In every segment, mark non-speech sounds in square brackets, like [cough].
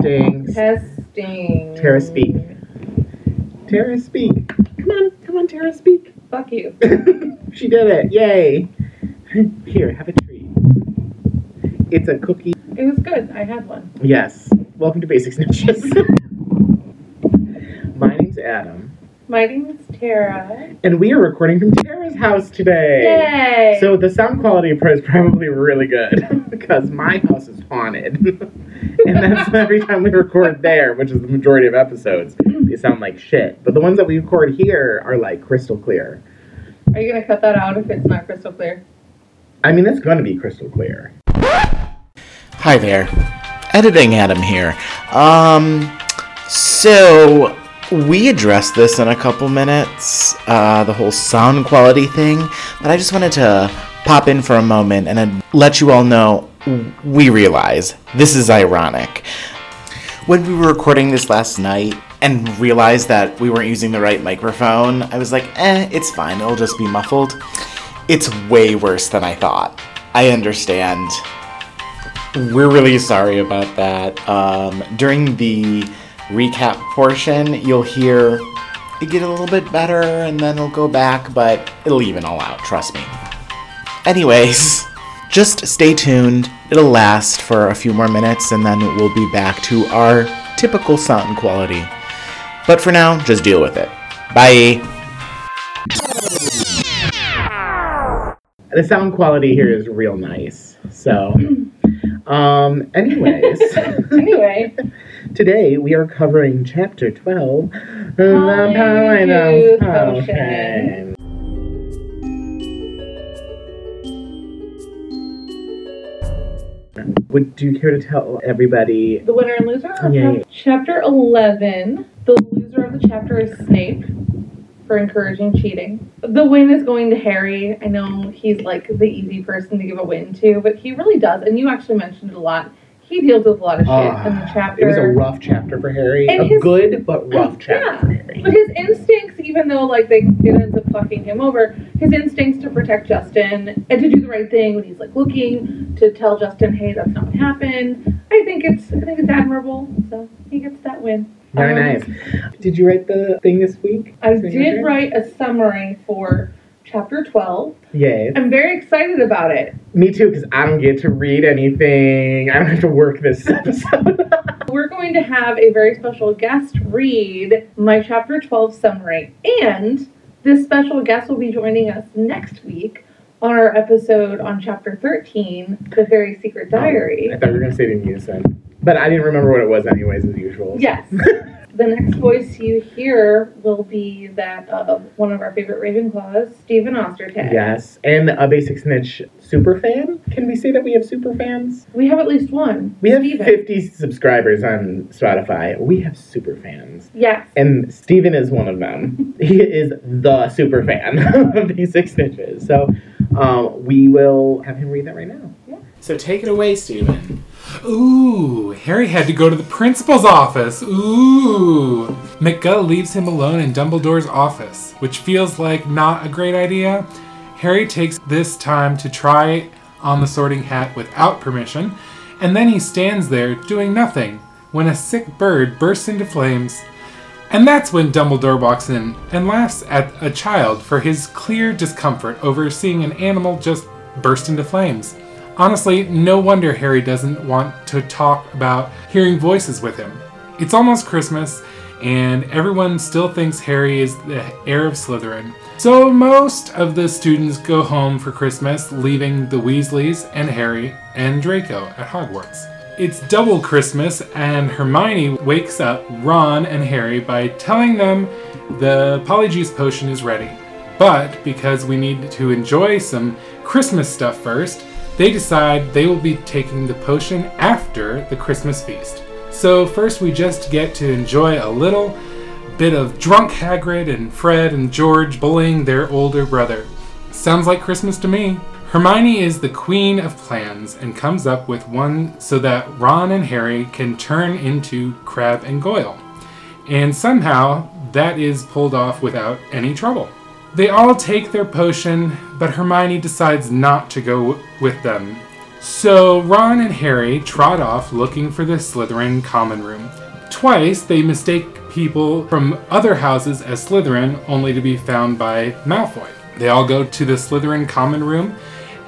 Testing. Testing. Tara, speak. Tara, speak. Come on, come on, Tara, speak. Fuck you. [laughs] she did it. Yay. Here, have a treat. It's a cookie. It was good. I had one. Yes. Welcome to Basic Snitches. [laughs] My name's Adam, My name is Tara. and we are recording from Tara's house today. Yay! So the sound quality is probably really good [laughs] because my house is haunted. And that's [laughs] every time we record there, which is the majority of episodes, they sound like shit. But the ones that we record here are like crystal clear. Are you gonna cut that out if it's not crystal clear? I mean, it's going to be crystal clear. Hi there. Editing Adam here. Um, so we addressed this in a couple minutes, uh, the whole sound quality thing, but I just wanted to pop in for a moment and I'd let you all know we realize this is ironic. When we were recording this last night and realized that we weren't using the right microphone, I was like, eh, it's fine, it'll just be muffled. It's way worse than I thought. I understand. We're really sorry about that. Um, during the recap portion, you'll hear it get a little bit better and then it'll go back, but it'll even all out, trust me. Anyways, just stay tuned. It'll last for a few more minutes and then we'll be back to our typical sound quality. But for now, just deal with it. Bye. The sound quality here is real nice. So, [laughs] um, anyways, [laughs] Anyway, today we are covering chapter 12 The Polyjuice Polyjuice Potion. Would do you care to tell everybody? the winner and loser. of Yeah, yeah. Chapter eleven. The loser of the chapter is Snape for encouraging cheating. The win is going to Harry. I know he's like the easy person to give a win to, but he really does. And you actually mentioned it a lot. He deals with a lot of shit Ah, in the chapter. It was a rough chapter for Harry. And a his- good but rough [laughs] chapter Yeah. for Harry. But his instincts, even though like they it ends up fucking him over, his instincts to protect Justin and to do the right thing when he's like looking to tell Justin, hey, that's not what happened. I think it's I think it's admirable. So he gets that win. Very Um, nice. Did you write the thing this week? I did write a summary for chapter twelve. Yay. I'm very excited about it. Me too, because I don't get to read anything. I don't have to work this [laughs] episode. We're going to have a very special guest read my chapter 12 summary. And this special guest will be joining us next week on our episode on chapter 13, The Very Secret oh, Diary. I thought we were going to say it in unison. But I didn't remember what it was, anyways, as usual. Yes. [laughs] the next voice you hear will be that of one of our favorite Ravenclaws, Stephen Ostertag. Yes. And a Basic Snitch super fan? Can we say that we have super fans? We have at least one. We have Stephen. 50 subscribers on Spotify. We have super fans. Yes. And Stephen is one of them. [laughs] he is the super fan [laughs] of Basic Snitches. So um, we will have him read that right now. So take it away, Steven. Ooh, Harry had to go to the principal's office. Ooh. McGill leaves him alone in Dumbledore's office, which feels like not a great idea. Harry takes this time to try on the sorting hat without permission, and then he stands there doing nothing when a sick bird bursts into flames. And that's when Dumbledore walks in and laughs at a child for his clear discomfort over seeing an animal just burst into flames. Honestly, no wonder Harry doesn't want to talk about hearing voices with him. It's almost Christmas, and everyone still thinks Harry is the heir of Slytherin. So most of the students go home for Christmas, leaving the Weasleys and Harry and Draco at Hogwarts. It's double Christmas, and Hermione wakes up Ron and Harry by telling them the Polyjuice potion is ready. But because we need to enjoy some Christmas stuff first, they decide they will be taking the potion after the Christmas feast. So, first, we just get to enjoy a little bit of drunk Hagrid and Fred and George bullying their older brother. Sounds like Christmas to me. Hermione is the queen of plans and comes up with one so that Ron and Harry can turn into Crabbe and Goyle. And somehow that is pulled off without any trouble. They all take their potion, but Hermione decides not to go with them. So Ron and Harry trot off looking for the Slytherin common room. Twice they mistake people from other houses as Slytherin, only to be found by Malfoy. They all go to the Slytherin common room,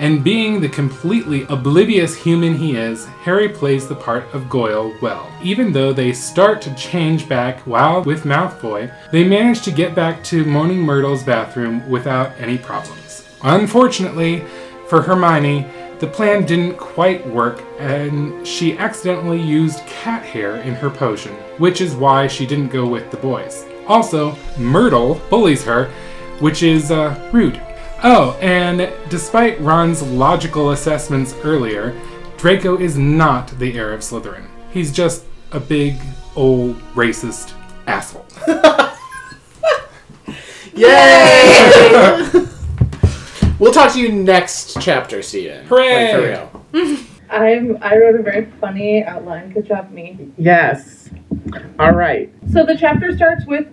and being the completely oblivious human he is, Harry plays the part of Goyle well. Even though they start to change back while with Malfoy, they manage to get back to Moaning Myrtle's bathroom without any problems. Unfortunately, for Hermione, the plan didn't quite work and she accidentally used cat hair in her potion, which is why she didn't go with the boys. Also, Myrtle bullies her, which is uh, rude. Oh, and despite Ron's logical assessments earlier, Draco is not the heir of Slytherin. He's just a big, old, racist asshole. [laughs] Yay! we'll talk to you next chapter, Steven. Hooray! Like, for real. [laughs] I'm I wrote a very funny outline. Good job, me. Yes. All right. So the chapter starts with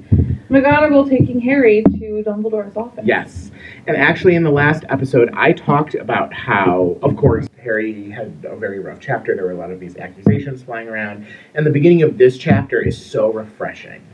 McGonagall taking Harry to Dumbledore's office. Yes. And actually, in the last episode, I talked about how, of course, Harry had a very rough chapter. There were a lot of these accusations flying around. And the beginning of this chapter is so refreshing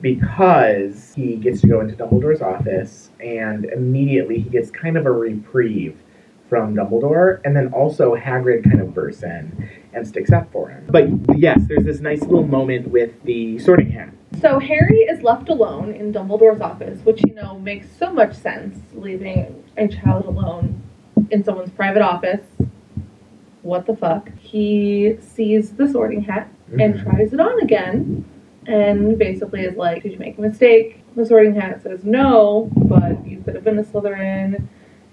because he gets to go into Dumbledore's office and immediately he gets kind of a reprieve from Dumbledore. And then also, Hagrid kind of bursts in and sticks up for him. But yes, there's this nice little moment with the sorting hat. So Harry is left alone in Dumbledore's office, which you know makes so much sense, leaving a child alone in someone's private office. What the fuck? He sees the sorting hat and Mhm. tries it on again, and basically is like, "Did you make a mistake?" The sorting hat says, "No, but you could have been a Slytherin."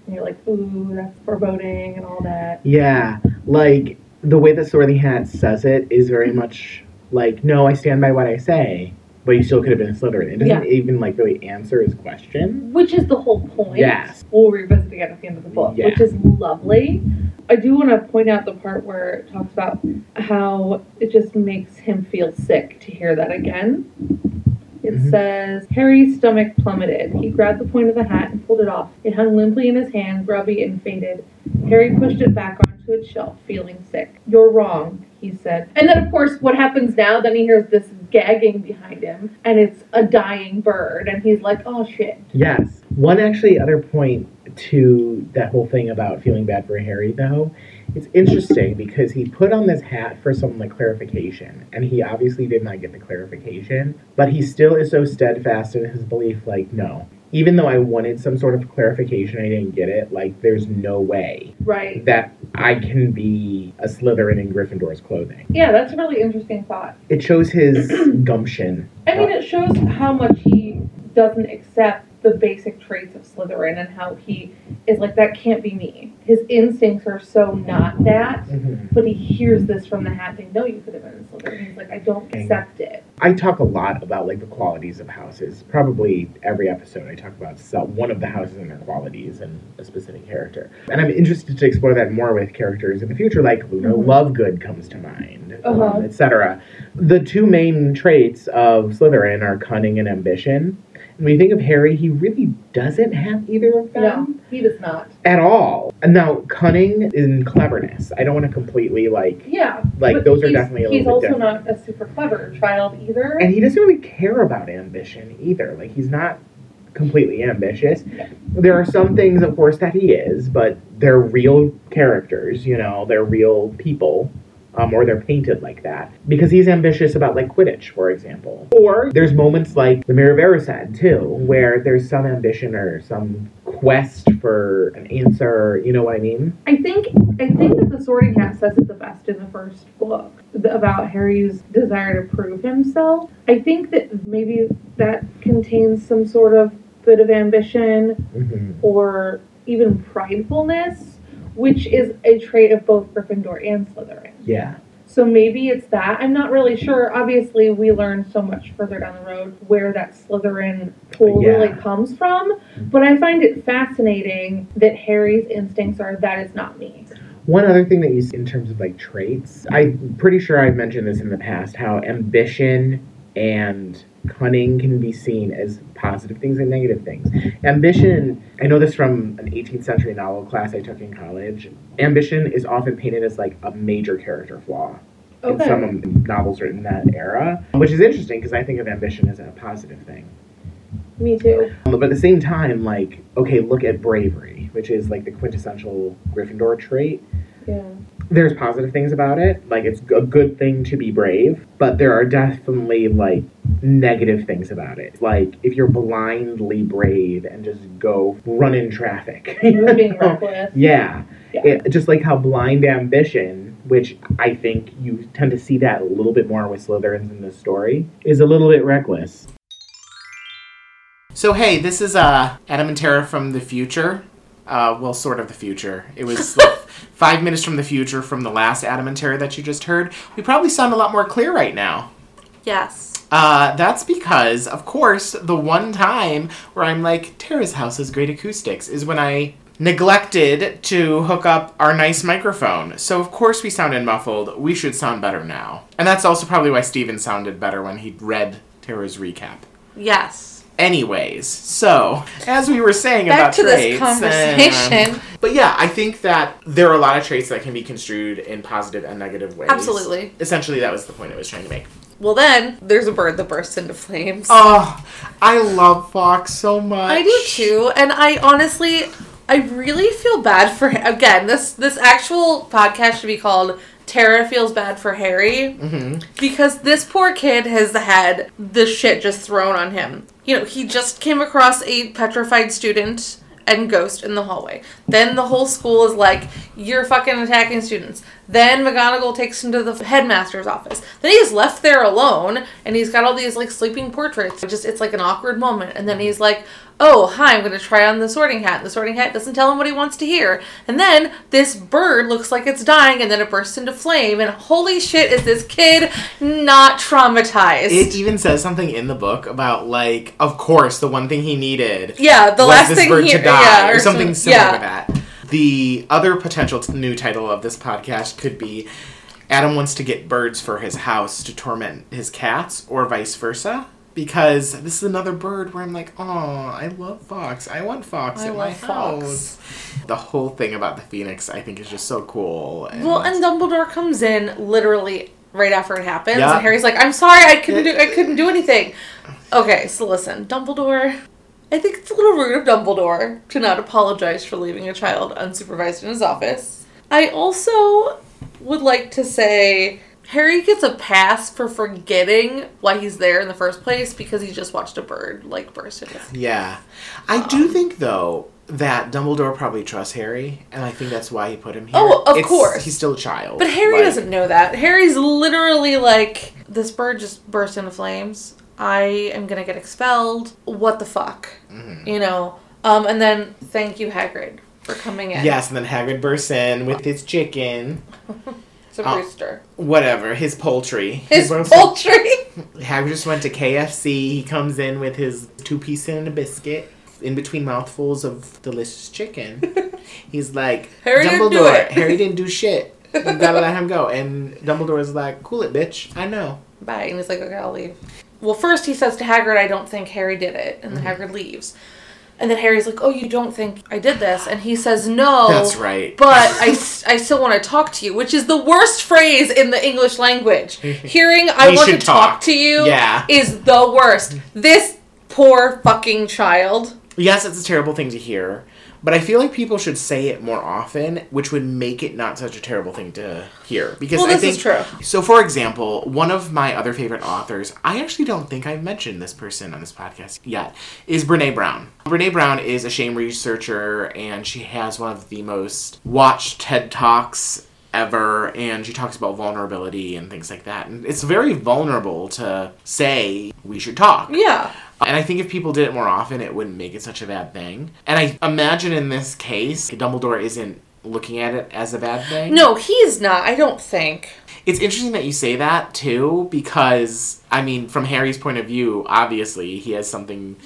And you're like, "Ooh, that's foreboding and all that." Yeah, like the way the sorting hat says it is very much like, no, I stand by what I say, but you still could have been a Slytherin. It doesn't Yeah. even like really answer his question. Which is the whole point. Yes. We'll revisit again at the end of the book, Yeah. which is lovely. I do want to point out the part where it talks about how it just makes him feel sick to hear that again. It Mhm. says Harry's stomach plummeted. He grabbed the point of the hat and pulled it off. It hung limply in his hand, grubby and faded. Harry pushed it back onto its shelf, feeling sick. You're wrong, he said. And then, of course, what happens now? Then he hears this gagging behind him, and it's a dying bird, and he's like, "Oh shit." Yes. One actually other point to that whole thing about feeling bad for Harry though, it's interesting because he put on this hat for some like clarification, and he obviously did not get the clarification, but he still is so steadfast in his belief, like, no. Even though I wanted some sort of clarification, I didn't get it. Like, there's no way Right. that I can be a Slytherin in Gryffindor's clothing. Yeah, that's a really interesting thought. It shows his [clears throat] gumption. I mean, it shows how much he doesn't accept the basic traits of Slytherin and how he is like, that can't be me. His instincts are so not that, Mhm. but he hears this from the hat thing. No, you could have been a Slytherin. He's like, I don't accept it. I talk a lot about like the qualities of houses. Probably every episode, I talk about one of the houses and their qualities and a specific character. And I'm interested to explore that more with characters in the future, like Luna Mhm. Lovegood comes to mind, Uh-huh. um, etc. The two main traits of Slytherin are cunning and ambition. And when you think of Harry, he really doesn't have either of them No, he does not. at all. And now, cunning and cleverness. I don't want to completely like Yeah. like those are definitely a He's little bit also different. not a super clever child either. and he doesn't really care about ambition either. Like he's not completely ambitious. There are some things, of course, that he is, but they're real characters. You know, they're real people. Um, or they're painted like that because he's ambitious about like Quidditch, for example. Or there's moments like the Mirror of Erised too, where there's some ambition or some quest for an answer. You know what I mean? I think I think that the Sorting Hat says it the best in the first book about Harry's desire to prove himself. I think that maybe that contains some sort of bit of ambition hmm or even pridefulness, which is a trait of both Gryffindor and Slytherin. Yeah. So maybe it's that. I'm not really sure. Obviously, we learn so much further down the road where that Slytherin pull Yeah. really comes from. But I find it fascinating that Harry's instincts are that is not me. One other thing that you see in terms of like traits, I'm pretty sure I've mentioned this in the past how ambition and cunning can be seen as positive things and negative things. Ambition, I know this from an 18th century novel class I took in college. Ambition is often painted as like a major character flaw in Okay. some novels written in that era, which is interesting because I think of ambition as a positive thing. Me too. But at the same time, like, okay, look at bravery, which is like the quintessential Gryffindor trait. Yeah. There's positive things about it, like it's a good thing to be brave, but there are definitely like negative things about it. Like if you're blindly brave and just go run in traffic. [laughs] you You're being reckless. Yeah. Yeah. It, just like how blind ambition, which I think you tend to see that a little bit more with Slytherins in this story, is a little bit reckless. So hey, this is uh Adam and Tara from the future. Uh, well, sort of the future. It was like five minutes from the future from the last Adam and Tara that you just heard. We probably sound a lot more clear right now. Yes. Uh, that's because, of course, the one time where I'm like, Tara's house has great acoustics is when I neglected to hook up our nice microphone. So, of course, we sounded muffled. We should sound better now. And that's also probably why Steven sounded better when he read Tara's recap. Yes. Anyways, so as we were saying Back about to this traits, conversation. um, but yeah, I think that there are a lot of traits that can be construed in positive and negative ways. Absolutely. Essentially, that was the point I was trying to make. Well, then there's a bird that bursts into flames. Oh, I love Fawkes so much. I do too, and I honestly, I really feel bad for him. Again, this this actual podcast should be called "Tara Feels Bad for Harry" hmm because this poor kid has had the shit just thrown on him. You know, he just came across a petrified student and ghost in the hallway. Then the whole school is like, "You're fucking attacking students." Then McGonagall takes him to the headmaster's office. Then he's left there alone, and he's got all these like sleeping portraits. It Just it's like an awkward moment, and then he's like, "Oh, hi, I'm gonna try on the Sorting Hat." The Sorting Hat doesn't tell him what he wants to hear, and then this bird looks like it's dying, and then it bursts into flame, and holy shit, is this kid not traumatized? It even says something in the book about like, of course, the one thing he needed yeah, the last this thing bird he, to die, yeah, or something some- similar yeah. to that. The other potential t- new title of this podcast could be Adam wants to get birds for his house to torment his cats, or vice versa. Because this is another bird where I'm like, oh, I love Fawkes. I want Fawkes I at my love Fawkes. house. The whole thing about the Phoenix, I think, is just so cool. Well, and Dumbledore comes in literally right after it happens, Yeah. and Harry's like, "I'm sorry, I couldn't do, I couldn't do anything." Okay, so listen, Dumbledore. I think it's a little rude of Dumbledore to not apologize for leaving a child unsupervised in his office. I also would like to say Harry gets a pass for forgetting why he's there in the first place because he just watched a bird like burst into. Yeah. I do think, though, that Dumbledore probably trusts Harry, and I think that's why he put him here. Oh, of course. He's still a child. But Harry Like, doesn't know that. Harry's literally like, this bird just burst into flames. I am gonna get expelled. What the fuck? Mhm. You know? Um, and then thank you, Hagrid, for coming in. Yes, and then Hagrid bursts in with his chicken, [laughs] It's a Oh. rooster. whatever, his poultry. His He bursts- poultry! [laughs] Hagrid just went to KFC. He comes in with his two piece and a biscuit. In between mouthfuls of delicious chicken, [laughs] he's like, Harry didn't do it." Harry didn't do shit. You [laughs] gotta let him go. And Dumbledore's like, cool it, bitch. I know. Bye. And he's like, okay, I'll leave. Well, first he says to Hagrid, I don't think Harry did it. And then Mm-hmm. Hagrid leaves. And then Harry's like, oh, you don't think I did this? And he says, no. That's right. But I, I still want to talk to you, which is the worst phrase in the English language. [laughs] Hearing I want to talk. talk. to you Yeah. is the worst. This poor fucking child. Yes, it's a terrible thing to hear, but I feel like people should say it more often, which would make it not such a terrible thing to hear. Because Well, I this think is true. So, for example, one of my other favorite authors, I actually don't think I've mentioned this person on this podcast yet, is Brene Brown. Brene Brown is a shame researcher, and she has one of the most watched TED Talks ever, and she talks about vulnerability and things like that. And it's very vulnerable to say we should talk. Yeah. And I think if people did it more often, it wouldn't make it such a bad thing. And I imagine in this case, Dumbledore isn't looking at it as a bad thing. No, he's not. I don't think. It's interesting that you say that too, because I mean, from Harry's point of view, obviously he has something.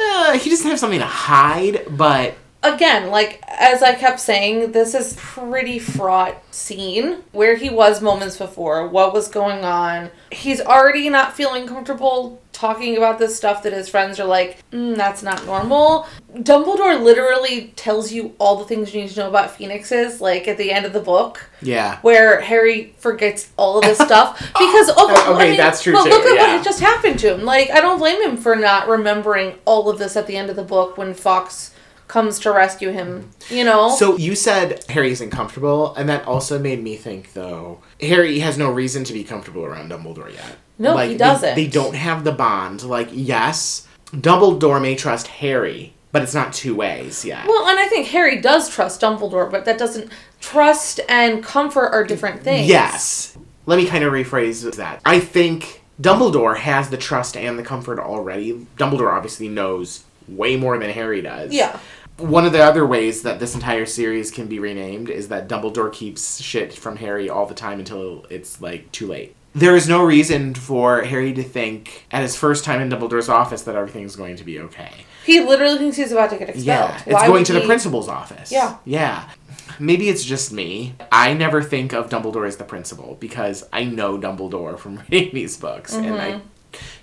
Uh, he doesn't have something to hide, but Again, like as I kept saying, this is pretty fraught scene where he was moments before, what was going on. He's already not feeling comfortable talking about this stuff that his friends are like, mm, that's not normal. Dumbledore literally tells you all the things you need to know about phoenixes, like at the end of the book, Yeah. where Harry forgets all of this stuff [laughs] because. I Okay, mean, that's true But too, look at what had just happened to him. Like, I don't blame him for not remembering all of this at the end of the book when Fawkes comes to rescue him. You know. So you said Harry isn't comfortable, and that also made me think though Harry has no reason to be comfortable around Dumbledore yet. No, like, he doesn't. They, don't have the bond. Like, yes, Dumbledore may trust Harry, but it's not two ways yet. Well, and I think Harry does trust Dumbledore, but that doesn't trust and comfort are different things. Yes. Let me kind of rephrase that. I think Dumbledore has the trust and the comfort already. Dumbledore obviously knows way more than Harry does. Yeah. One of the other ways that this entire series can be renamed is that Dumbledore keeps shit from Harry all the time until it's like too late. There is no reason for Harry to think at his first time in Dumbledore's office that everything's going to be okay. He literally thinks he's about to get expelled. Yeah, it's Why going to the principal's office. Yeah. Yeah. Maybe it's just me. I never think of Dumbledore as the principal because I know Dumbledore from [laughs] reading these books and I Mm-hmm.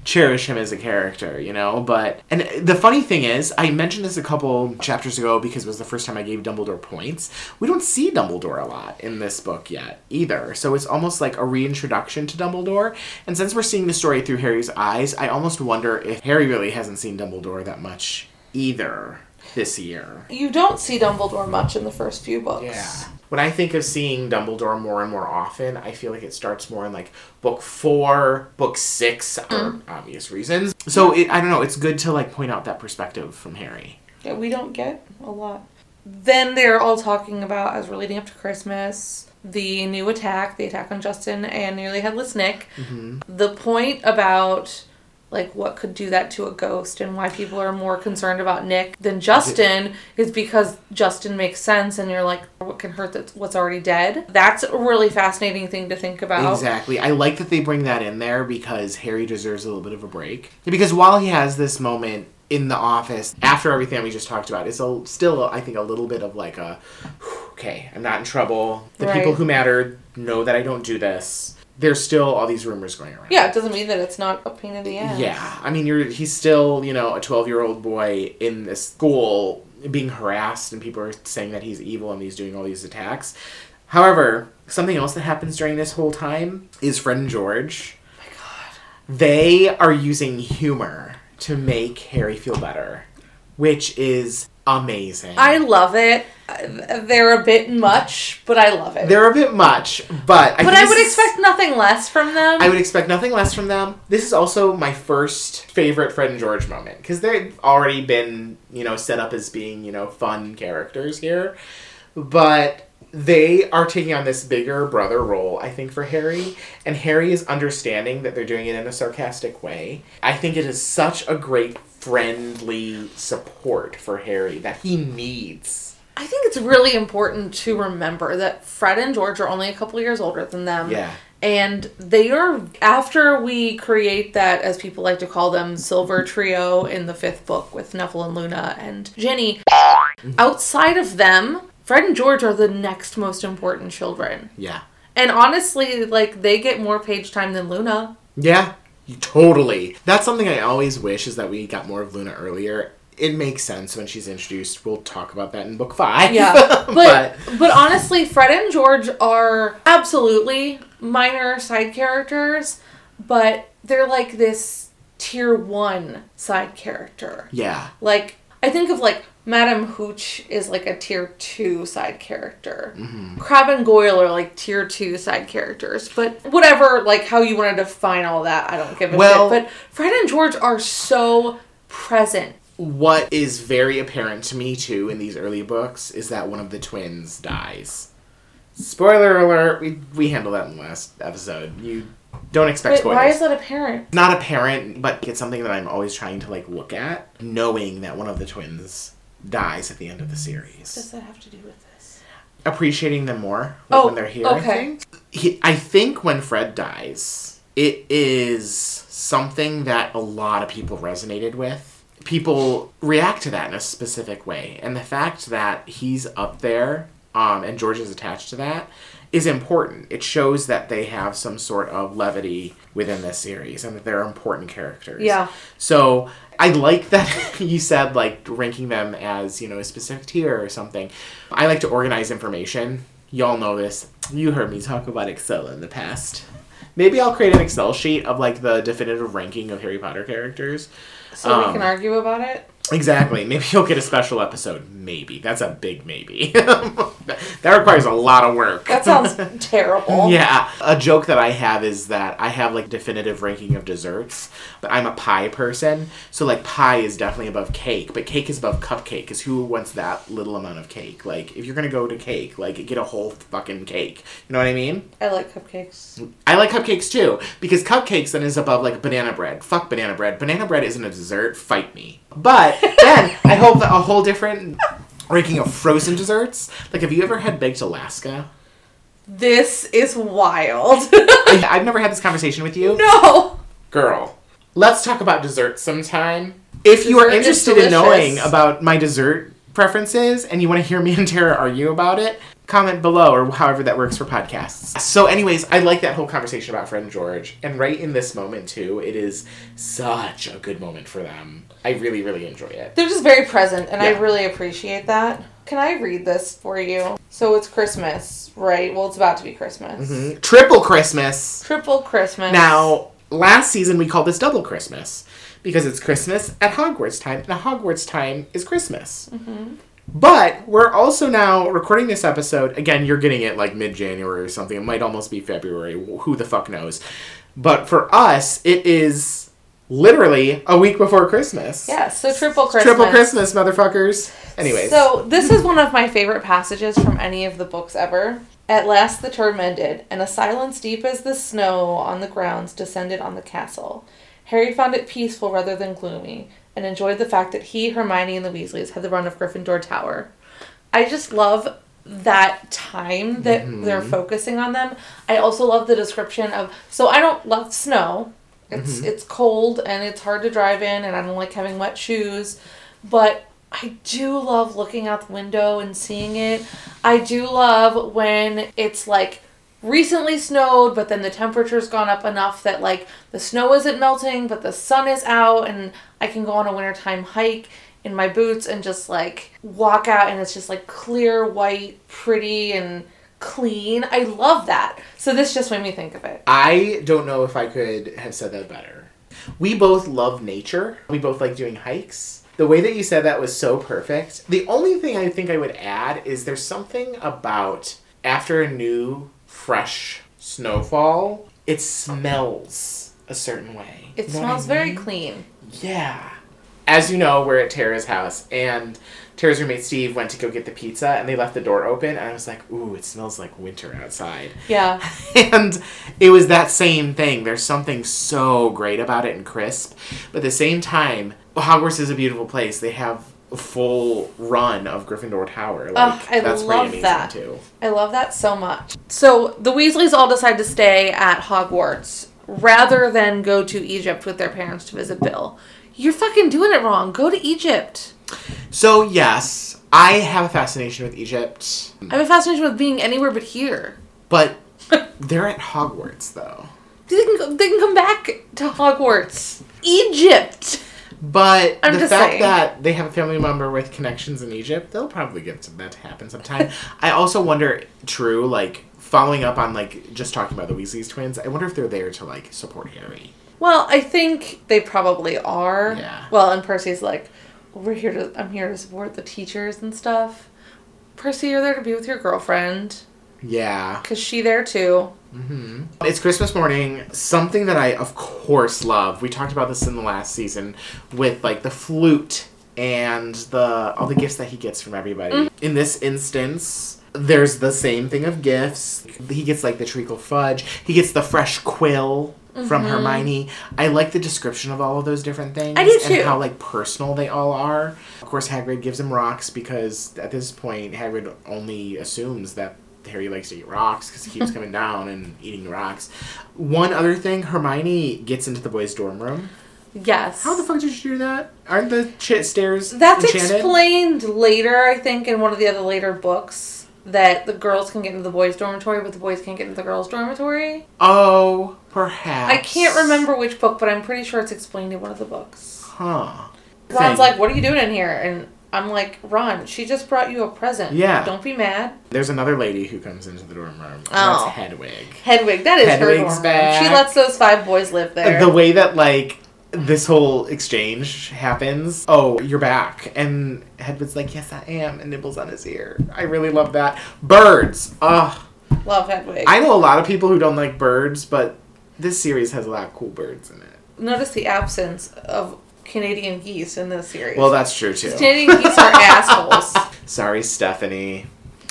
Cherish him as a character, you know? But, and the funny thing is, I mentioned this a couple chapters ago because it was the first time I gave Dumbledore points. We don't see Dumbledore a lot in this book yet either. So it's almost like a reintroduction to Dumbledore. And since we're seeing the story through Harry's eyes, I almost wonder if Harry really hasn't seen Dumbledore that much either this year. You don't see Dumbledore much in the first few books. Yeah. When I think of seeing Dumbledore more and more often, I feel like it starts more in like book four, book six, for obvious reasons. So it, I don't know. It's good to like point out that perspective from Harry. Yeah, we don't get a lot. Then they're all talking about, as we're leading up to Christmas, the new attack, the attack on Justin and nearly headless Nick. Mm-hmm. The point about like what could do that to a ghost and why people are more concerned about Nick than Justin is because Justin makes sense and you're like what can hurt that's what's already dead. That's a really fascinating thing to think about. Exactly. I like that they bring that in there because Harry deserves a little bit of a break. Because while he has this moment in the office after everything we just talked about, it's a, still, I think, a little bit of like a, okay, I'm not in trouble. The Right. people who mattered know that I don't do this. There's still all these rumors going around. Yeah, it doesn't mean that it's not a pain in the ass. Yeah, I mean, you're he's still you know a 12 year old boy in this school being harassed, and people are saying that he's evil and he's doing all these attacks. However, something else that happens during this whole time is friend George. my god. They are using humor to make Harry feel better, which is amazing. I love it. They're a bit much, but I love it. They're a bit much, but I but I would is- expect nothing less from them. I would expect nothing less from them. This is also my first favorite Fred and George moment because they've already been, you know, set up as being, you know, fun characters here. But they are taking on this bigger brother role, I think, for Harry. And Harry is understanding that they're doing it in a sarcastic way. I think it is such a great friendly support for Harry that he needs. I think it's really important to remember that Fred and George are only a couple years older than them. Yeah. And they are, after we create that, as people like to call them, silver trio in the fifth book with Neville and Luna and Ginny, mm-hmm. outside of them, Fred and George are the next most important children. Yeah. And honestly, like, they get more page time than Luna. Yeah, totally. That's something I always wish is that we got more of Luna earlier. It makes sense when she's introduced. We'll talk about that in book five. Yeah, [laughs] but but honestly, Fred and George are absolutely minor side characters, but they're like this tier one side character. yeah, Like I think of like Madame Hooch is like a tier two side character. Mm-hmm. Crabbe and Goyle are like tier two side characters. But whatever, like how you want to define all that, I don't give a Well- shit. But Fred and George are so present. What is very apparent to me too in these early books is that one of the twins dies. Spoiler alert: we we handled that in the last episode. You don't expect But spoilers. why is that apparent? Not apparent, but it's something that I'm always trying to like look at, knowing that one of the twins dies at the end of the What does series. that have to do with this? Appreciating them more like, Oh, when they're here. I okay. think. He, I think when Fred dies, it is something that a lot of people resonated with. People react to that in a specific way, and the fact that he's up there, um, and George is attached to that, is important. It shows that they have some sort of levity within this series and that they're important characters. Yeah. So I like that [laughs] you said like ranking them as, you know, a specific tier or something. I like to organize information. Y'all know this. You heard me talk about Excel in the past. Maybe I'll create an Excel sheet of like the definitive ranking of Harry Potter characters. So we Um, can argue about it. Exactly. [laughs] Maybe you'll get a special episode. Maybe. That's a big maybe. [laughs] that requires a lot of work. That sounds [laughs] terrible. Yeah. A joke that I have is that I have like definitive ranking of desserts, but I'm a pie person. So like pie is definitely above cake, but cake is above cupcake because who wants that little amount of cake? Like if you're going to go to cake, like get a whole fucking cake. You know what I mean? I like cupcakes. I like cupcakes too because cupcakes then is above like banana bread. Fuck banana bread. Banana bread isn't a dessert. Fight me. But [laughs] then I hope that a whole different ranking of frozen desserts. Like, have you ever had baked Alaska? This is wild. [laughs] I, [laughs] I've never had this conversation with you, no. girl. Let's talk about desserts sometime. If you are Dessert is interested in knowing about my dessert preferences and you want to hear me and Tara argue about it, comment below or however that works for podcasts. So, anyways, I like that whole conversation about friend George. And right in this moment, too, it is such a good moment for them. I really, really enjoy it. They're just very present, and I really appreciate that. Can I read this for you? So it's Christmas, right? Well, it's about to be Christmas. Mhm. Triple Christmas. Triple Christmas. Now, last season we called this double Christmas because it's Christmas at Hogwarts time, and Hogwarts time is Christmas. But we're also now recording this episode. Again, you're getting it like mid January or something. It might almost be February. Who the fuck knows? But for us, it is literally a week before Christmas. Yeah, so triple Christmas. Triple Christmas, motherfuckers. Anyways. So this is one of my favorite passages from any of the books ever. At last the term ended, and a silence deep as the snow on the grounds descended on the castle. Harry found it peaceful rather than gloomy, and enjoyed the fact that he, Hermione, and the Weasleys had the run of Gryffindor Tower. I just love that time that mm-hmm. they're focusing on them. I also love the description of so I don't love snow. It's mm-hmm. it's cold and it's hard to drive in and I don't like having wet shoes, but I do love looking out the window and seeing it. I do love when it's like recently snowed, but then the temperature's gone up enough that like the snow isn't melting, but the sun is out, and I can go on a wintertime hike in my boots and just like walk out, and it's just like clear, white, pretty, and clean. I love that. So this just made me think of it. I don't know if I could have said that better. We both love nature. We both like doing hikes. The way that you said that was so perfect. The only thing I think I would add is there's something about after a new, fresh snowfall, it smells a certain way. It You know what I smells very clean. Yeah. As you know, we're at Tara's house, and Tara's roommate Steve went to go get the pizza, and they left the door open, and I was like, ooh, it smells like winter outside. Yeah. [laughs] and it was that same thing. There's something so great about it and crisp. But at the same time, Hogwarts is a beautiful place. They have full run of Gryffindor Tower. Ah, like, Ugh, I that's love pretty amazing, that. too. I love that so much. So the Weasleys all decide to stay at Hogwarts rather than go to Egypt with their parents to visit Bill. You're fucking doing it wrong. Go to Egypt. So, yes, I have a fascination with Egypt, I have a fascination with being anywhere but here. but [laughs] they're at Hogwarts, though. They can go, they can come back to Hogwarts. Egypt. But I'm the fact saying. that they have a family member with connections in Egypt, they'll probably get to that to happen sometime. I also wonder, true, like following up on like just talking about the Weasleys twins, I wonder if they're there to like support Harry. Well, I think they probably are. Yeah. Well, and Percy's like, we're here to. I'm here to support the teachers and stuff. Percy, you're there to be with your girlfriend. Yeah. Cause she there too. Hmm It's Christmas morning. Something that I, of course, love. We talked about this in the last season with like the flute and the all the gifts that he gets from everybody. In this instance, there's the same thing of gifts. He gets like the treacle fudge. He gets the fresh quill from Hermione. I like the description of all of those different things. I do And too. how like personal they all are. Of course, Hagrid gives him rocks because at this point, Hagrid only assumes that Harry likes to eat rocks because he keeps coming [laughs] down and eating rocks. One other thing, Hermione gets into the boys' dorm room. Yes. How the fuck did you do that? Aren't the ch- stairs That's enchanted? explained later, I think, in one of the other later books. that the girls can get into the boys' dormitory, but the boys can't get into the girls' dormitory. Oh, perhaps. I can't remember which book, but I'm pretty sure it's explained in one of the books. Huh. Ron's like, "What are you doing in here?" And I'm like, "Ron, she just brought you a present. Yeah. don't be mad." There's another lady who comes into the dorm room. and Oh. That's Hedwig. Hedwig, that is her Hedwig's dorm room. back. She lets those five boys live there. The way that like this whole exchange happens. Oh, you're back, and Hedwig's like, "Yes, I am," and nibbles on his ear. I really love that. Birds. Ugh. Love Hedwig. I know a lot of people who don't like birds, but this series has a lot of cool birds in it. Notice the absence of Canadian geese in this series. Well, that's true too. Canadian geese are [laughs] assholes. Sorry, Stephanie,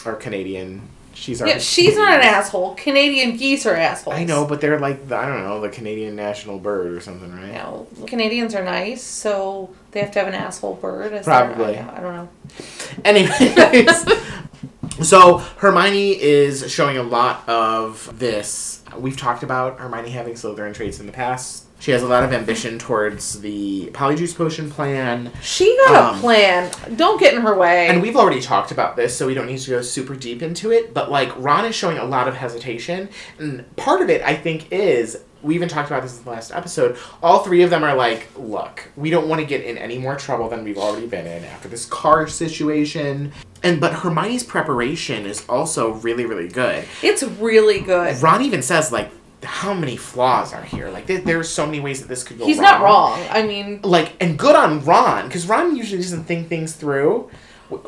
our Canadian. She's our. Yeah, she's not an asshole. Canadian geese are assholes. I know, but they're like the, I don't know the Canadian national bird or something, right? You know, Canadians are nice, so they have to have an asshole bird. as Probably. I, I don't know. Anyways, [laughs] so Hermione is showing a lot of this. We've talked about Hermione having Slytherin traits in the past. She has a lot of ambition towards the Polyjuice Potion plan. She got Um, a plan. Don't get in her way. And we've already talked about this, so we don't need to go super deep into it. But like Ron is showing a lot of hesitation, and part of it I think is we even talked about this in the last episode. All three of them are like, "Look, we don't want to get in any more trouble than we've already been in after this car situation." And but Hermione's preparation is also really, really good. it's really good. Ron even says like, "How many flaws are here? Like, there, there's so many ways that this could go." He's not wrong. I mean, Like, and good on Ron because Ron usually doesn't think things through.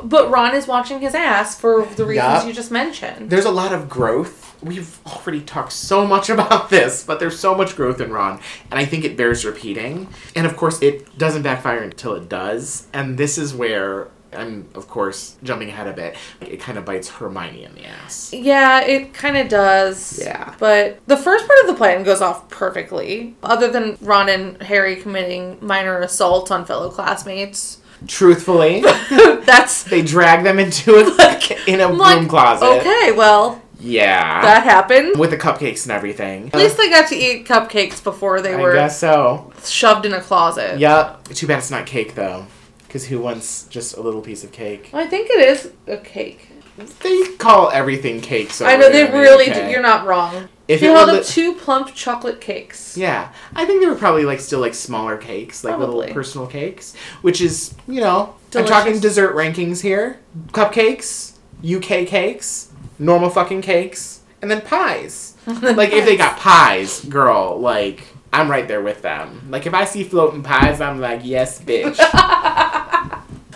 but Ron is watching his ass for the reasons Yup. you just mentioned. there's a lot of growth. We've already talked so much [laughs] about this, but there's so much growth in Ron, and I think it bears repeating. And of course, it doesn't backfire until it does. And this is where I'm, of course, jumping ahead a bit. It kind of bites Hermione in the ass. Yeah, it kind of does. Yeah. But the first part of the plan goes off perfectly, other than Ron and Harry committing minor assaults on fellow classmates. Truthfully, [laughs] [laughs] That's they drag them into a [laughs] in a I'm like, room closet. Okay, well, Yeah. that happened. with the cupcakes and everything. At least they got to eat cupcakes before they I were guess so. shoved in a closet. Yep. Too bad it's not cake though, because who wants just a little piece of cake? I think it is a cake. They call everything cakes. I know they the really do. You're not wrong. If he it held were up two plump chocolate cakes. Yeah, I think they were probably like still like smaller cakes, like Probably. little personal cakes, which is you know Delicious. I'm talking dessert rankings here: cupcakes, UK cakes, normal fucking cakes, and then pies. [laughs] like if they got pies, girl, like I'm right there with them. Like if I see floating pies, I'm like, yes, bitch. [laughs]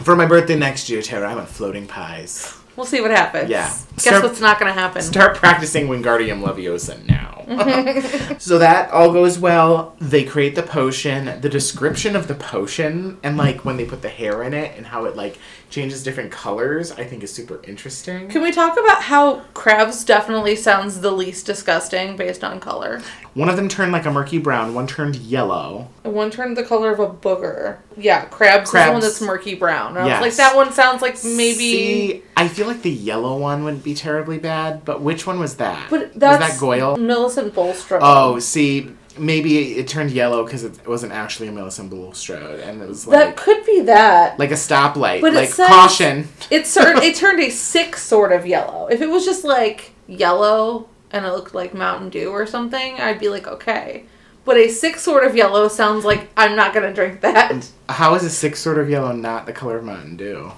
For my birthday next year, Tara, I want floating pies. We'll see what happens. Yeah. Guess Start- what's not going to happen? Start practicing Wingardium Leviosa now. Mm-hmm. [laughs] so that all goes well. They create the potion. The description of the potion and like when they put the hair in it and how it like changes different colors, I think is super interesting. Can we talk about how Crabbe's definitely sounds the least disgusting based on color? One of them turned like a murky brown. One turned yellow. And one turned the color of a booger. Yeah, Crabbe's, is the one that's murky brown. And Yes. like, that one sounds like maybe. See, I feel like the yellow one wouldn't be terribly bad, but which one was that? But was that Goyle? Millicent Bulstrode. Oh, see, maybe it turned yellow because it wasn't actually a Millicent Bulstrode, and it was like that could be that. like a stoplight, But it like says- caution. It turned [laughs] it turned a sick sort of yellow. If it was just like yellow and it looked like Mountain Dew or something, I'd be like okay. But a sick sort of yellow sounds like I'm not gonna drink that. How is a sick sort of yellow not the color of Mountain Dew?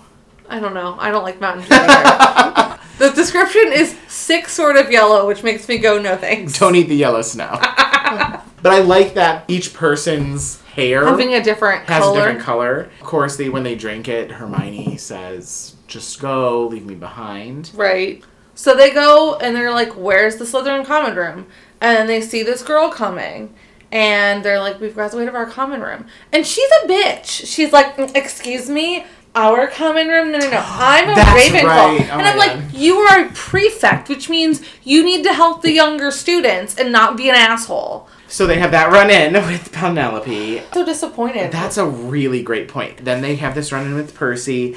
I don't know. I don't like Mountain Dew. [laughs] the description is sick sort of yellow, which makes me go no thanks. Don't eat the yellow snow. [laughs] but I like that each person's hair Having a different has color. a different color. Of course, they when they drink it, Hermione says, "Just go, leave me behind." Right. So they go and they're like, "Where's the Slytherin common room?" And they see this girl coming, and they're like, "We've graduated our common room," and she's a bitch. She's like, "Mm, "Excuse me." Our common room? No, no, no. [gasps] I'm a That's Ravenclaw. right. Oh and I'm like, God. you are a prefect, which means you need to help the younger students and not be an asshole. So they have that run in with Penelope. So disappointed. That's a really great point. Then they have this run in with Percy.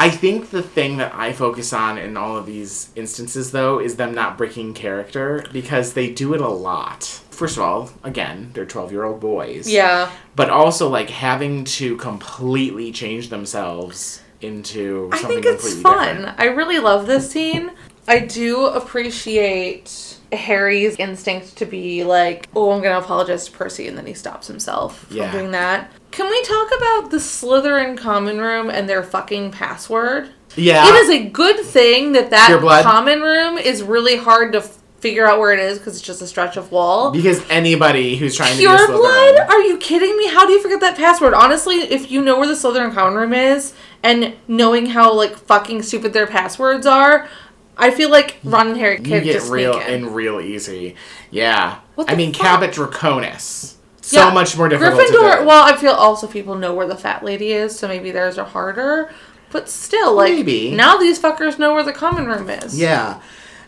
I think the thing that I focus on in all of these instances, though, is them not breaking character because they do it a lot. First of all, again, they're 12 year old boys. yeah. But also, like, having to completely change themselves into I something think it's completely fun. different. I really love this scene. I do appreciate Harry's instinct to be like, oh, I'm going to apologize to Percy, and then he stops himself from doing that. Can we talk about the Slytherin common room and their fucking password? Yeah. It is a good thing that that common room is really hard to f- figure out where it is because it's just a stretch of wall. because anybody who's trying to be a Pure Slytherin- blood? Are you kidding me? How do you forget that password? Honestly, if you know where the Slytherin common room is and knowing how like fucking stupid their passwords are, I feel like Ron and Harry could get real in. in real easy. Yeah. I mean, fuck? Caput Draconis. So Yeah. much more difficult to Gryffindor. do. Well, I feel also people know where the fat lady is, so maybe theirs are harder. But still, like Maybe. now these fuckers know where the common room is. Yeah.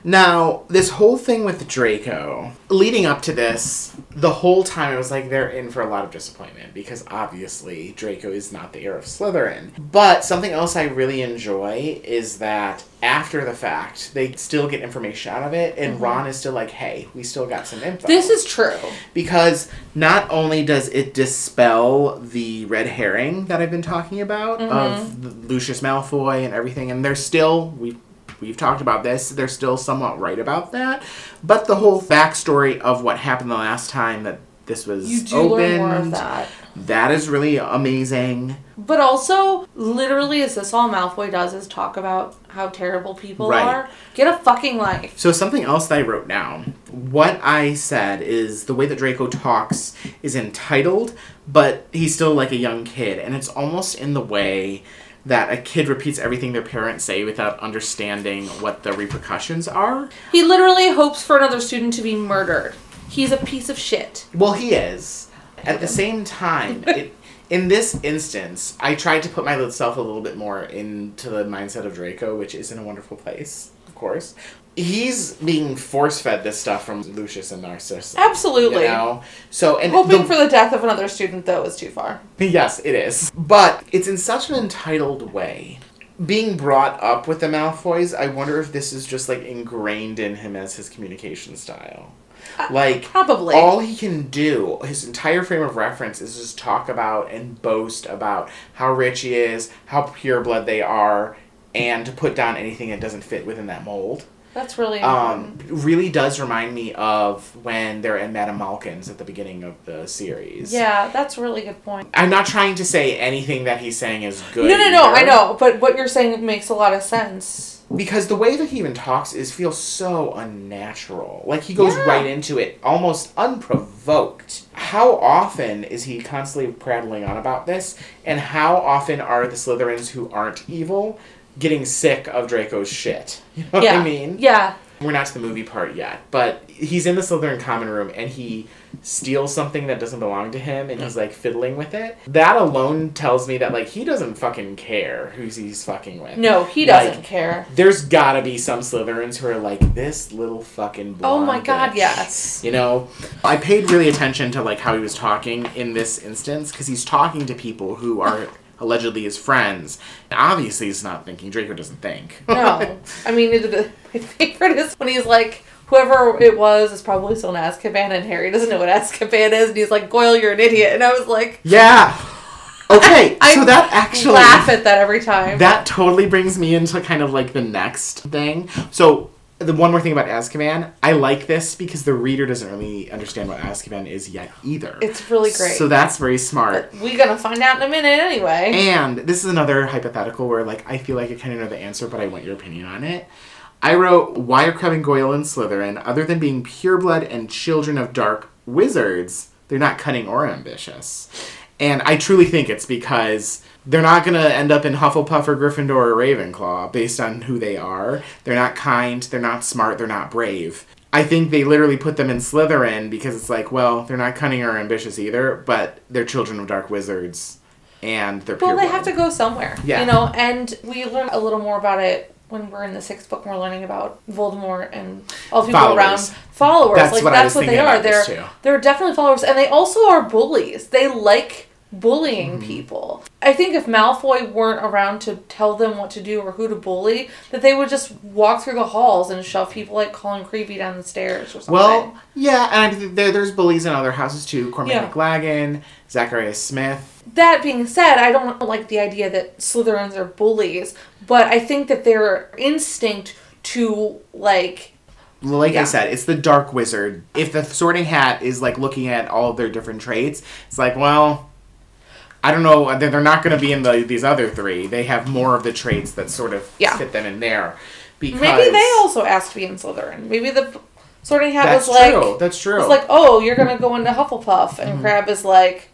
Now, this whole thing with Draco, leading up to this, the whole time it was like they're in for a lot of disappointment because obviously Draco is not the heir of Slytherin. But something else I really enjoy is that after the fact, they still get information out of it, and Ron is still like, hey, we still got some info. Mm-hmm. This is true. because not only does it dispel the red herring that I've been talking about Mm-hmm. of Lucius Malfoy and everything, and they're still we we've talked about this. They're still somewhat right about that, but the whole backstory of what happened the last time that this was You do opened, learn more of that. that is really amazing. But also, literally, is this all Malfoy does is talk about how terrible people Right. are? Get a fucking life. So something else that I wrote down. What I said is the way that Draco talks is entitled, but he's still like a young kid, and it's almost in the way that a kid repeats everything their parents say without understanding what the repercussions are. He literally hopes for another student to be murdered. He's a piece of shit. Well, he is. At the same time, [laughs] it, in this instance, I tried to put myself a little bit more into the mindset of Draco, which is in a wonderful place, of course. He's being force fed this stuff from Lucius and Narcissa. Absolutely. You know? So, and Hoping the- for the death of another student, though, is too far. [laughs] Yes, it is. But it's in such an entitled way. Being brought up with the Malfoys, I wonder if this is just like ingrained in him as his communication style. Uh, like Probably. all he can do, his entire frame of reference is just talk about and boast about how rich he is, how pure blood they are, and to put down anything that doesn't fit within that mold. That's really Um, really does remind me of when they're in Madame Malkin's at the beginning of the series. yeah, that's a really good point. I'm not trying to say anything that he's saying is good. No, no, no, either, I know, but what you're saying makes a lot of sense. Because the way that he even talks is feels so unnatural. Like he goes Yeah. right into it, almost unprovoked. How often is he constantly prattling on about this? And how often are the Slytherins who aren't evil getting sick of Draco's shit? [laughs] You know yeah. what I mean? Yeah. We're not to the movie part yet, but he's in the Slytherin common room and he steals something that doesn't belong to him and he's like fiddling with it. That alone tells me that like he doesn't fucking care who he's fucking with. No, he doesn't care. There's gotta be some Slytherins who are like this little fucking. Oh my god, bitch." yes. You know, I paid really attention to like how he was talking in this instance because he's talking to people who are [laughs] allegedly his friends. And obviously, he's not thinking. Draco doesn't think. [laughs] No. I mean, it- it- my favorite is when he's like, whoever it was is probably still in Azkaban, and Harry doesn't know what Azkaban is, and he's like, Goyle, you're an idiot. And I was like, yeah. Okay, [laughs] I so that actually laugh at that every time. that totally brings me into kind of like the next thing. So the one more thing about Azkaban, I like this because the reader doesn't really understand what Azkaban is yet either. it's really great. So that's very smart. but we gonna find out in a minute anyway. And this is another hypothetical where like I feel like I kind of know the answer, but I want your opinion on it. I wrote why are Crabbe and Goyle and Slytherin, other than being pureblood and children of dark wizards, they're not cunning or ambitious. And I truly think it's because they're not gonna end up in Hufflepuff or Gryffindor or Ravenclaw based on who they are. They're not kind, they're not smart, they're not brave. I think they literally put them in Slytherin because it's like, well, they're not cunning or ambitious either, but they're children of dark wizards and they're well, they have to go somewhere. Yeah. You know, and we learn a little more about it when we're in the sixth book and we're learning about Voldemort and all the people Followers. around followers. That's like what that's what they are. They're they're definitely followers. And they also are bullies. They like bullying Mm-hmm. people. I think if Malfoy weren't around to tell them what to do or who to bully, that they would just walk through the halls and shove people like Colin Creevey down the stairs or something. Well, yeah, and I think there, there's bullies in other houses too. Cormac Yeah. McLaggen, Zachariah Smith. That being said, I don't like the idea that Slytherins are bullies, but I think that their instinct to like like I said, it's the dark wizard. If the sorting hat is like looking at all of their different traits, it's like, well, I don't know. They're they're not going to be in the these other three. They have more of the traits that sort of Yeah. fit them in there. Because maybe they also asked to be in Slytherin. Maybe the sorting hat That's was like true. That's true. It's like, oh, you're gonna go into Hufflepuff, and Mm-hmm. Crabbe is like,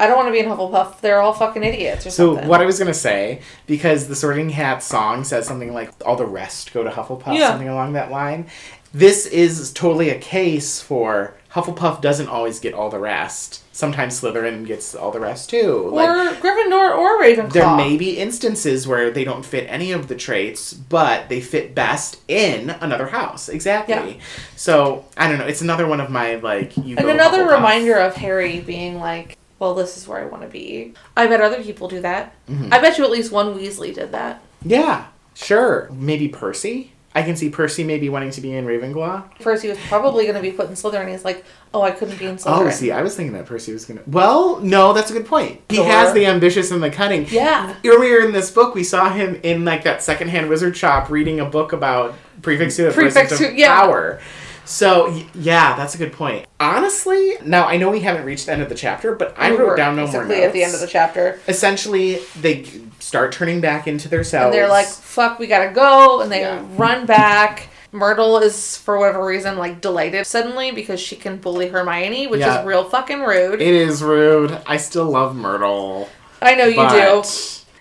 I don't want to be in Hufflepuff. They're all fucking idiots or So something. what I was gonna say, because the Sorting Hat song says something like "all the rest go to Hufflepuff," Yeah. something along that line. This is totally a case for Hufflepuff doesn't always get all the rest. Sometimes Slytherin gets all the rest too. or Like, Gryffindor or Ravenclaw. there may be instances where they don't fit any of the traits, but they fit best in another house. Exactly. Yeah. So I don't know. It's another one of my like. You and another Hufflepuff. reminder of Harry being like, well, this is where I want to be. I bet other people do that. Mhm. I bet you at least one Weasley did that. Yeah, sure. Maybe Percy. I can see Percy maybe wanting to be in Ravenclaw. Percy was probably going to be put in Slytherin. He's like, oh, I couldn't be in oh, Slytherin. Oh, see, I was thinking that Percy was gonna. Well, no, that's a good point. He has the ambitious and the cunning. Yeah. Earlier in this book, we saw him in like that secondhand wizard shop reading a book about prefects to the Prefects to- yeah. power. So yeah, that's a good point. Honestly, now I know we haven't reached the end of the chapter, but I We wrote down no more notes. at the end of the chapter. Essentially, they start turning back into their cells. And they're like, fuck, we gotta go. And they Yeah. run back. Myrtle is, for whatever reason, like delighted suddenly because she can bully Hermione, which Yeah. is real fucking rude. It is rude. I still love Myrtle. I know you but do.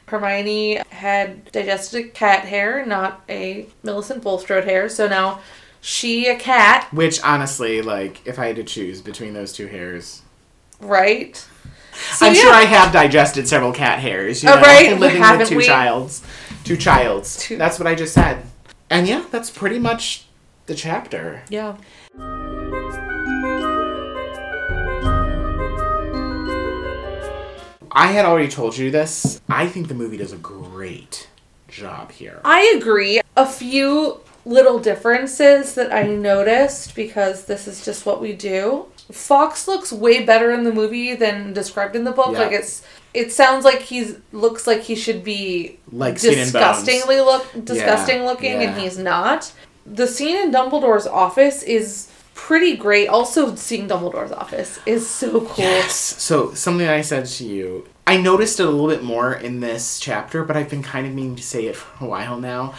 Hermione had digested cat hair, not a Millicent Bulstrode hair, so now she a cat, Which honestly, like, if I had to choose between those two hairs, right? So, I'm yeah. sure I have digested several cat hairs. You Oh, know, right? But [laughs] living haven't with two we? childs, two childs. Two- That's what I just said. And yeah, that's pretty much the chapter. Yeah. I had already told you this. I think the movie does a great job here. I agree. A few little differences that I noticed because this is just what we do. Fawkes looks way better in the movie than described in the book. Yeah. Like it's it sounds like he's looks like he should be Like skin and bones. disgustingly look disgusting looking and he's not. The scene in Dumbledore's office is pretty great. Also seeing Dumbledore's office is so cool. Yes. So something I said to you, I noticed it a little bit more in this chapter, but I've been kind of meaning to say it for a while now.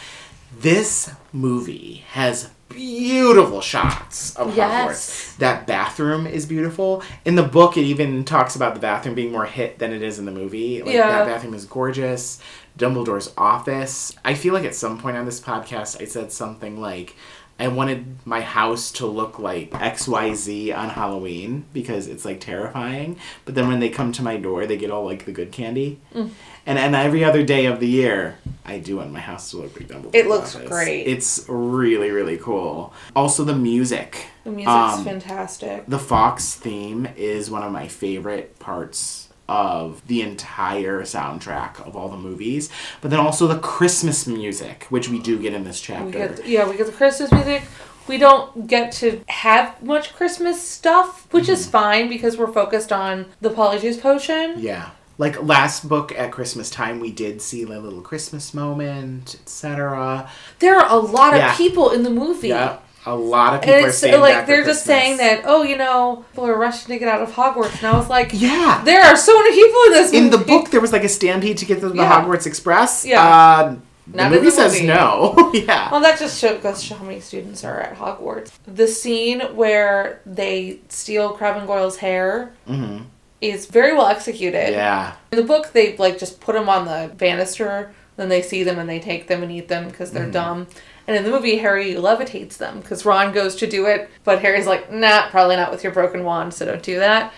This movie has beautiful shots of Yes. Hogwarts. That bathroom is beautiful. In the book, it even talks about the bathroom being more hit than it is in the movie. Like Yeah. that bathroom is gorgeous. Dumbledore's office. I feel like at some point on this podcast, I said something like. I wanted my house to look like XYZ on Halloween because it's like terrifying. But then when they come to my door, they get all like the good candy. Mm. And and every other day of the year, I do want my house to look like Dumbledore's It looks office. great. It's really really cool. Also the music. The music's Um, fantastic. The Fawkes theme is one of my favorite parts of the entire soundtrack of all the movies. But then also the Christmas music, which we do get in this We chapter. get yeah, we get the Christmas music. We don't get to have much Christmas stuff, which Mm-hmm. is fine because we're focused on the Polyjuice potion. Yeah. Like last book at Christmas time, we did see a little Christmas moment, etc. There are a lot of Yeah. people in the movie. Yeah, a lot of people And are it's like they're just Christmas. saying that, oh, you know, people are rushing to get out of Hogwarts. And I was like, Yeah. there are so many people in this In the book, there was like a stampede to get to the Yeah. Hogwarts Express. Yeah. Uh, the Not movie the says movie. no. [laughs] yeah. Well, that just shows goes to show how many students are at Hogwarts. The scene where they steal Crabbe and Goyle's hair hmm is very well executed. Yeah. In the book, they like just put them on the banister, then they see them and they take them and eat them because they're mm. dumb. And in the movie, Harry levitates them because Ron goes to do it, but Harry's like, nah, probably not with your broken wand, so don't do that.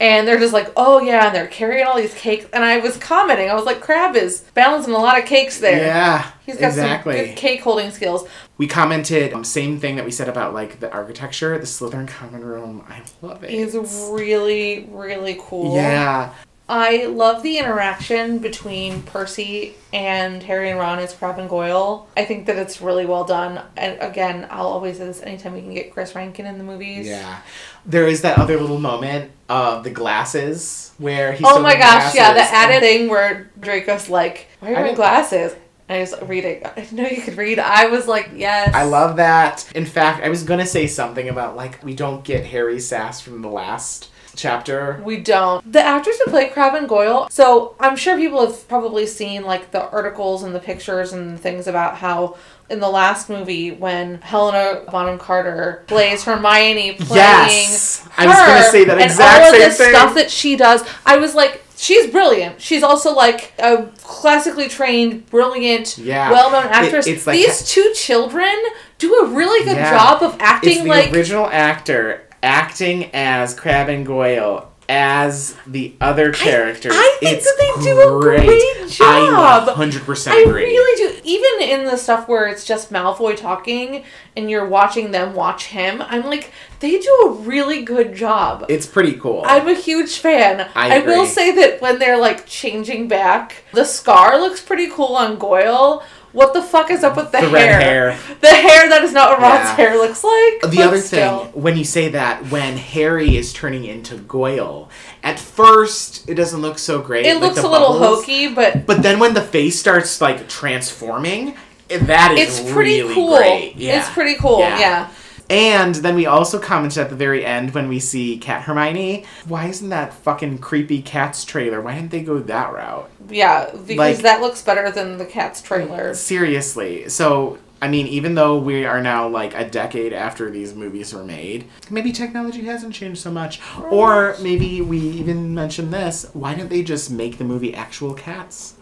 And they're just like, oh yeah, and they're carrying all these cakes. And I was commenting, I was like, Crabbe is balancing a lot of cakes there. Yeah. He's got exactly. some good cake holding skills. We commented um, same thing that we said about like the architecture, the Slytherin common room. I love it. He's really, really cool. Yeah. I love the interaction between Percy and Harry and Ron as Crabbe and Goyle. I think that it's really well done. And again, I'll always say this anytime we can get Chris Rankin in the movies. Yeah. There is that other little moment of the glasses where he's Oh my gosh, yeah, the added thing where Draco's like, Why are you I wearing glasses? I was reading. I didn't know you could read. I was like, yes. I love that. In fact, I was gonna say something about like we don't get Harry sass from the last chapter. We don't. The actors who play Crabbe and Goyle, so I'm sure people have probably seen like the articles and the pictures and things about how in the last movie when Helena Bonham Carter plays Hermione playing Yes! I was gonna her say that and all of same this thing. stuff that she does, I was like, she's brilliant. She's also like a classically trained, brilliant, Yeah. well-known actress. it's like- These two children do a really good Yeah. job of acting It's the like original actor acting as Crabbe and Goyle as the other characters. I think it's that they do a great job. I 100% I agree. really do. Even in the stuff where it's just Malfoy talking and you're watching them watch him, I'm like, they do a really good job. it's pretty cool. I'm a huge fan. I will say that when they're like changing back, the scar looks pretty cool on Goyle. What the fuck is up with the, the red hair. The hair that is not what Ron's Yeah. hair looks like. The other still. thing, when you say that, when Harry is turning into Goyle, at first it doesn't look so great. It like looks the a little hokey, but But then when the face starts like transforming, that is it's pretty really cool. great. Yeah. It's pretty cool. Yeah. yeah. And then we also commented at the very end when we see Cat Hermione, why isn't that fucking creepy Cats trailer? Why didn't they go that route? Yeah, because Like- that looks better than the cat's trailer. Seriously. So, I mean, even though we are now like a decade after these movies were made, maybe technology hasn't changed so much. Or maybe we even mentioned this. Why didn't they just make the movie actual cats?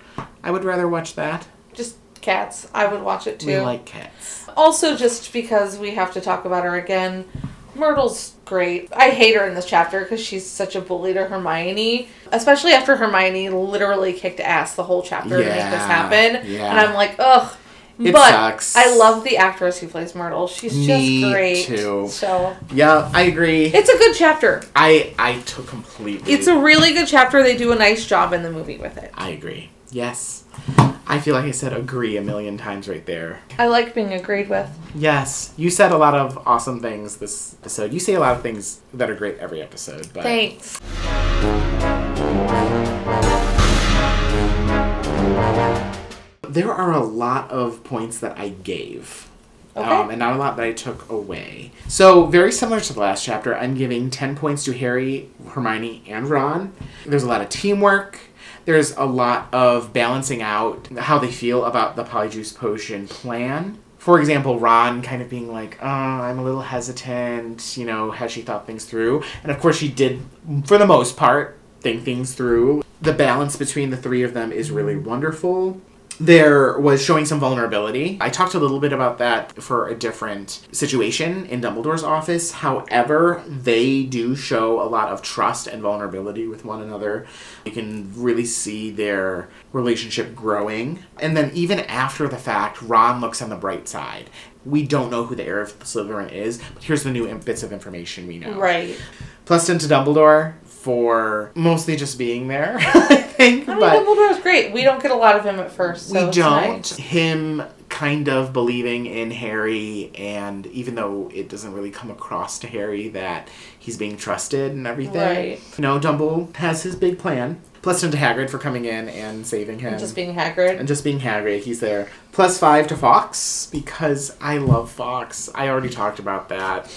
I would rather watch that. Just cats. I would watch it too. We like cats. also, just because we have to talk about her again, Myrtle's great. I hate her in this chapter because she's such a bully to Hermione, especially after Hermione literally kicked ass the whole chapter to make this happen. yeah. And I'm like, ugh. It but sucks. I love the actress who plays Myrtle. She's Me just great. too. So Yeah, I agree. it's a good chapter. I I took completely. It's a really good chapter. They do a nice job in the movie with it. I agree. Yes. I feel like I said agree a million times right there. I like being agreed with. Yes, you said a lot of awesome things this episode. You say a lot of things that are great every episode, but Thanks. there are a lot of points that I gave. Okay. Um, and not a lot that I took away. So, very similar to the last chapter, I'm giving 10 points to Harry, Hermione, and Ron. There's a lot of teamwork. There's a lot of balancing out how they feel about the Polyjuice Potion plan. For example, Ron kind of being like, oh, I'm a little hesitant, you know, has she thought things through? And of course, she did, for the most part, think things through. The balance between the three of them is really wonderful there was showing some vulnerability. I talked a little bit about that for a different situation in Dumbledore's office. However, they do show a lot of trust and vulnerability with one another. You can really see their relationship growing. And then even after the fact, Ron looks on the bright side. We don't know who the heir of Slytherin is, but here's the new bits of information we know. Right. Plus into Dumbledore for mostly just being there, [laughs] I think. I mean, but Dumbledore's great. We don't get a lot of him at first. So we don't. nice. Him kind of believing in Harry, and even though it doesn't really come across to Harry that he's being trusted and everything, Right. you know, Dumble has his big plan. Plus 10 to Hagrid for coming in and saving him. Just being Hagrid. and just being Hagrid, he's there. Plus five to Fawkes because I love Fawkes. I already talked about that,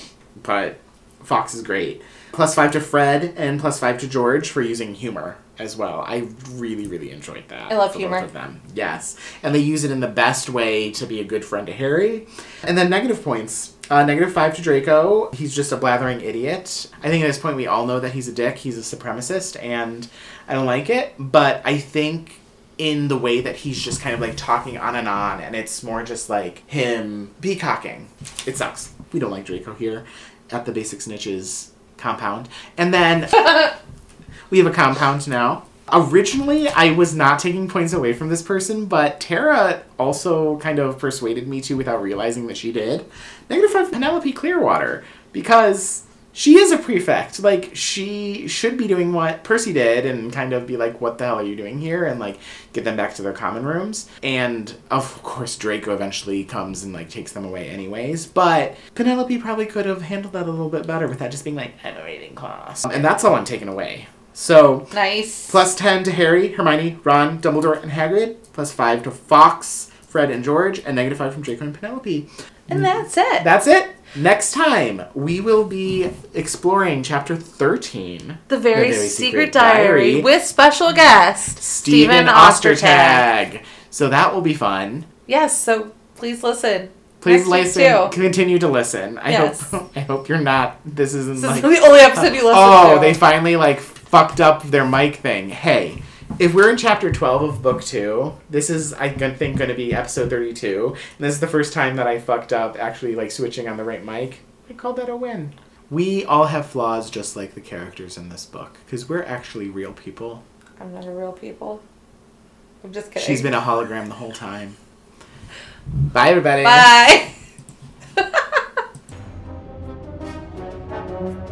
but Fawkes is great. Plus five to Fred and plus five to George for using humor as well. I really, really enjoyed that. I love humor. Both of them, yes, and they use it in the best way to be a good friend to Harry. And then negative points. Uh, negative five to Draco. He's just a blathering idiot. I think at this point we all know that he's a dick. He's a supremacist, and I don't like it. But I think in the way that he's just kind of like talking on and on, and it's more just like him peacocking. It sucks. We don't like Draco here at the Basic Snitches compound. And then [laughs] we have a compound now. Originally, I was not taking points away from this person, but Tara also kind of persuaded me to without realizing that she did. Negative five Penelope Clearwater, because she is a prefect. Like, she should be doing what Percy did and kind of be like, what the hell are you doing here? And, like, get them back to their common rooms. And, of course, Draco eventually comes and, like, takes them away anyways. But Penelope probably could have handled that a little bit better without just being like, I'm a class," And that's all I'm taking away. So, Nice. Plus 10 to Harry, Hermione, Ron, Dumbledore, and Hagrid. Plus 5 to Fawkes, Fred and George, and negative five from Draco and Penelope. And that's it. That's it. Next time, we will be exploring chapter 13 the very, secret, Secret diary, Diary. with special guest Stephen Ostertag. So that will be fun. Yes, so please listen. Please Next listen. Continue to listen. I Yes. hope. [laughs] I hope you're not. This isn't This like. is the only episode you listen [laughs] oh, to. they finally like fucked up their mic thing. Hey, if we're in chapter 12 of book two, this is I think going to be episode 32. And this is the first time that I fucked up actually like switching on the right mic. I called that a win. We all have flaws just like the characters in this book because we're actually real people. I'm not a real people. I'm just kidding. She's been a hologram the whole time. Bye, everybody. Bye. [laughs]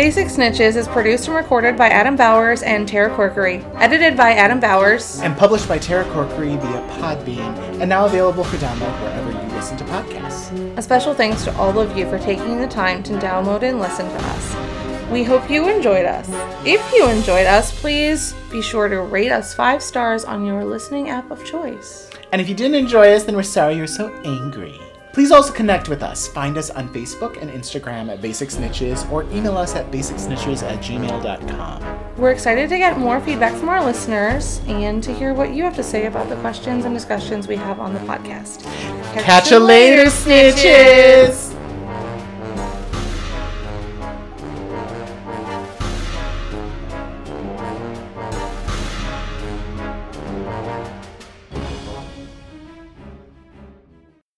Basic Snitches is produced and recorded by Adam Bowers and Tara Corkery. Edited by Adam Bowers. And published by Tara Corkery via Podbean, and now available for download wherever you listen to podcasts. A special thanks to all of you for taking the time to download and listen to us. We hope you enjoyed us. If you enjoyed us, please be sure to rate us five stars on your listening app of choice. And if you didn't enjoy us, then we're sorry you're so angry. Please also connect with us. Find us on Facebook and Instagram at Basic Snitches or email us at basicsnitches at gmail.com. We're excited to get more feedback from our listeners and to hear what you have to say about the questions and discussions we have on the podcast. Catch you later, snitches!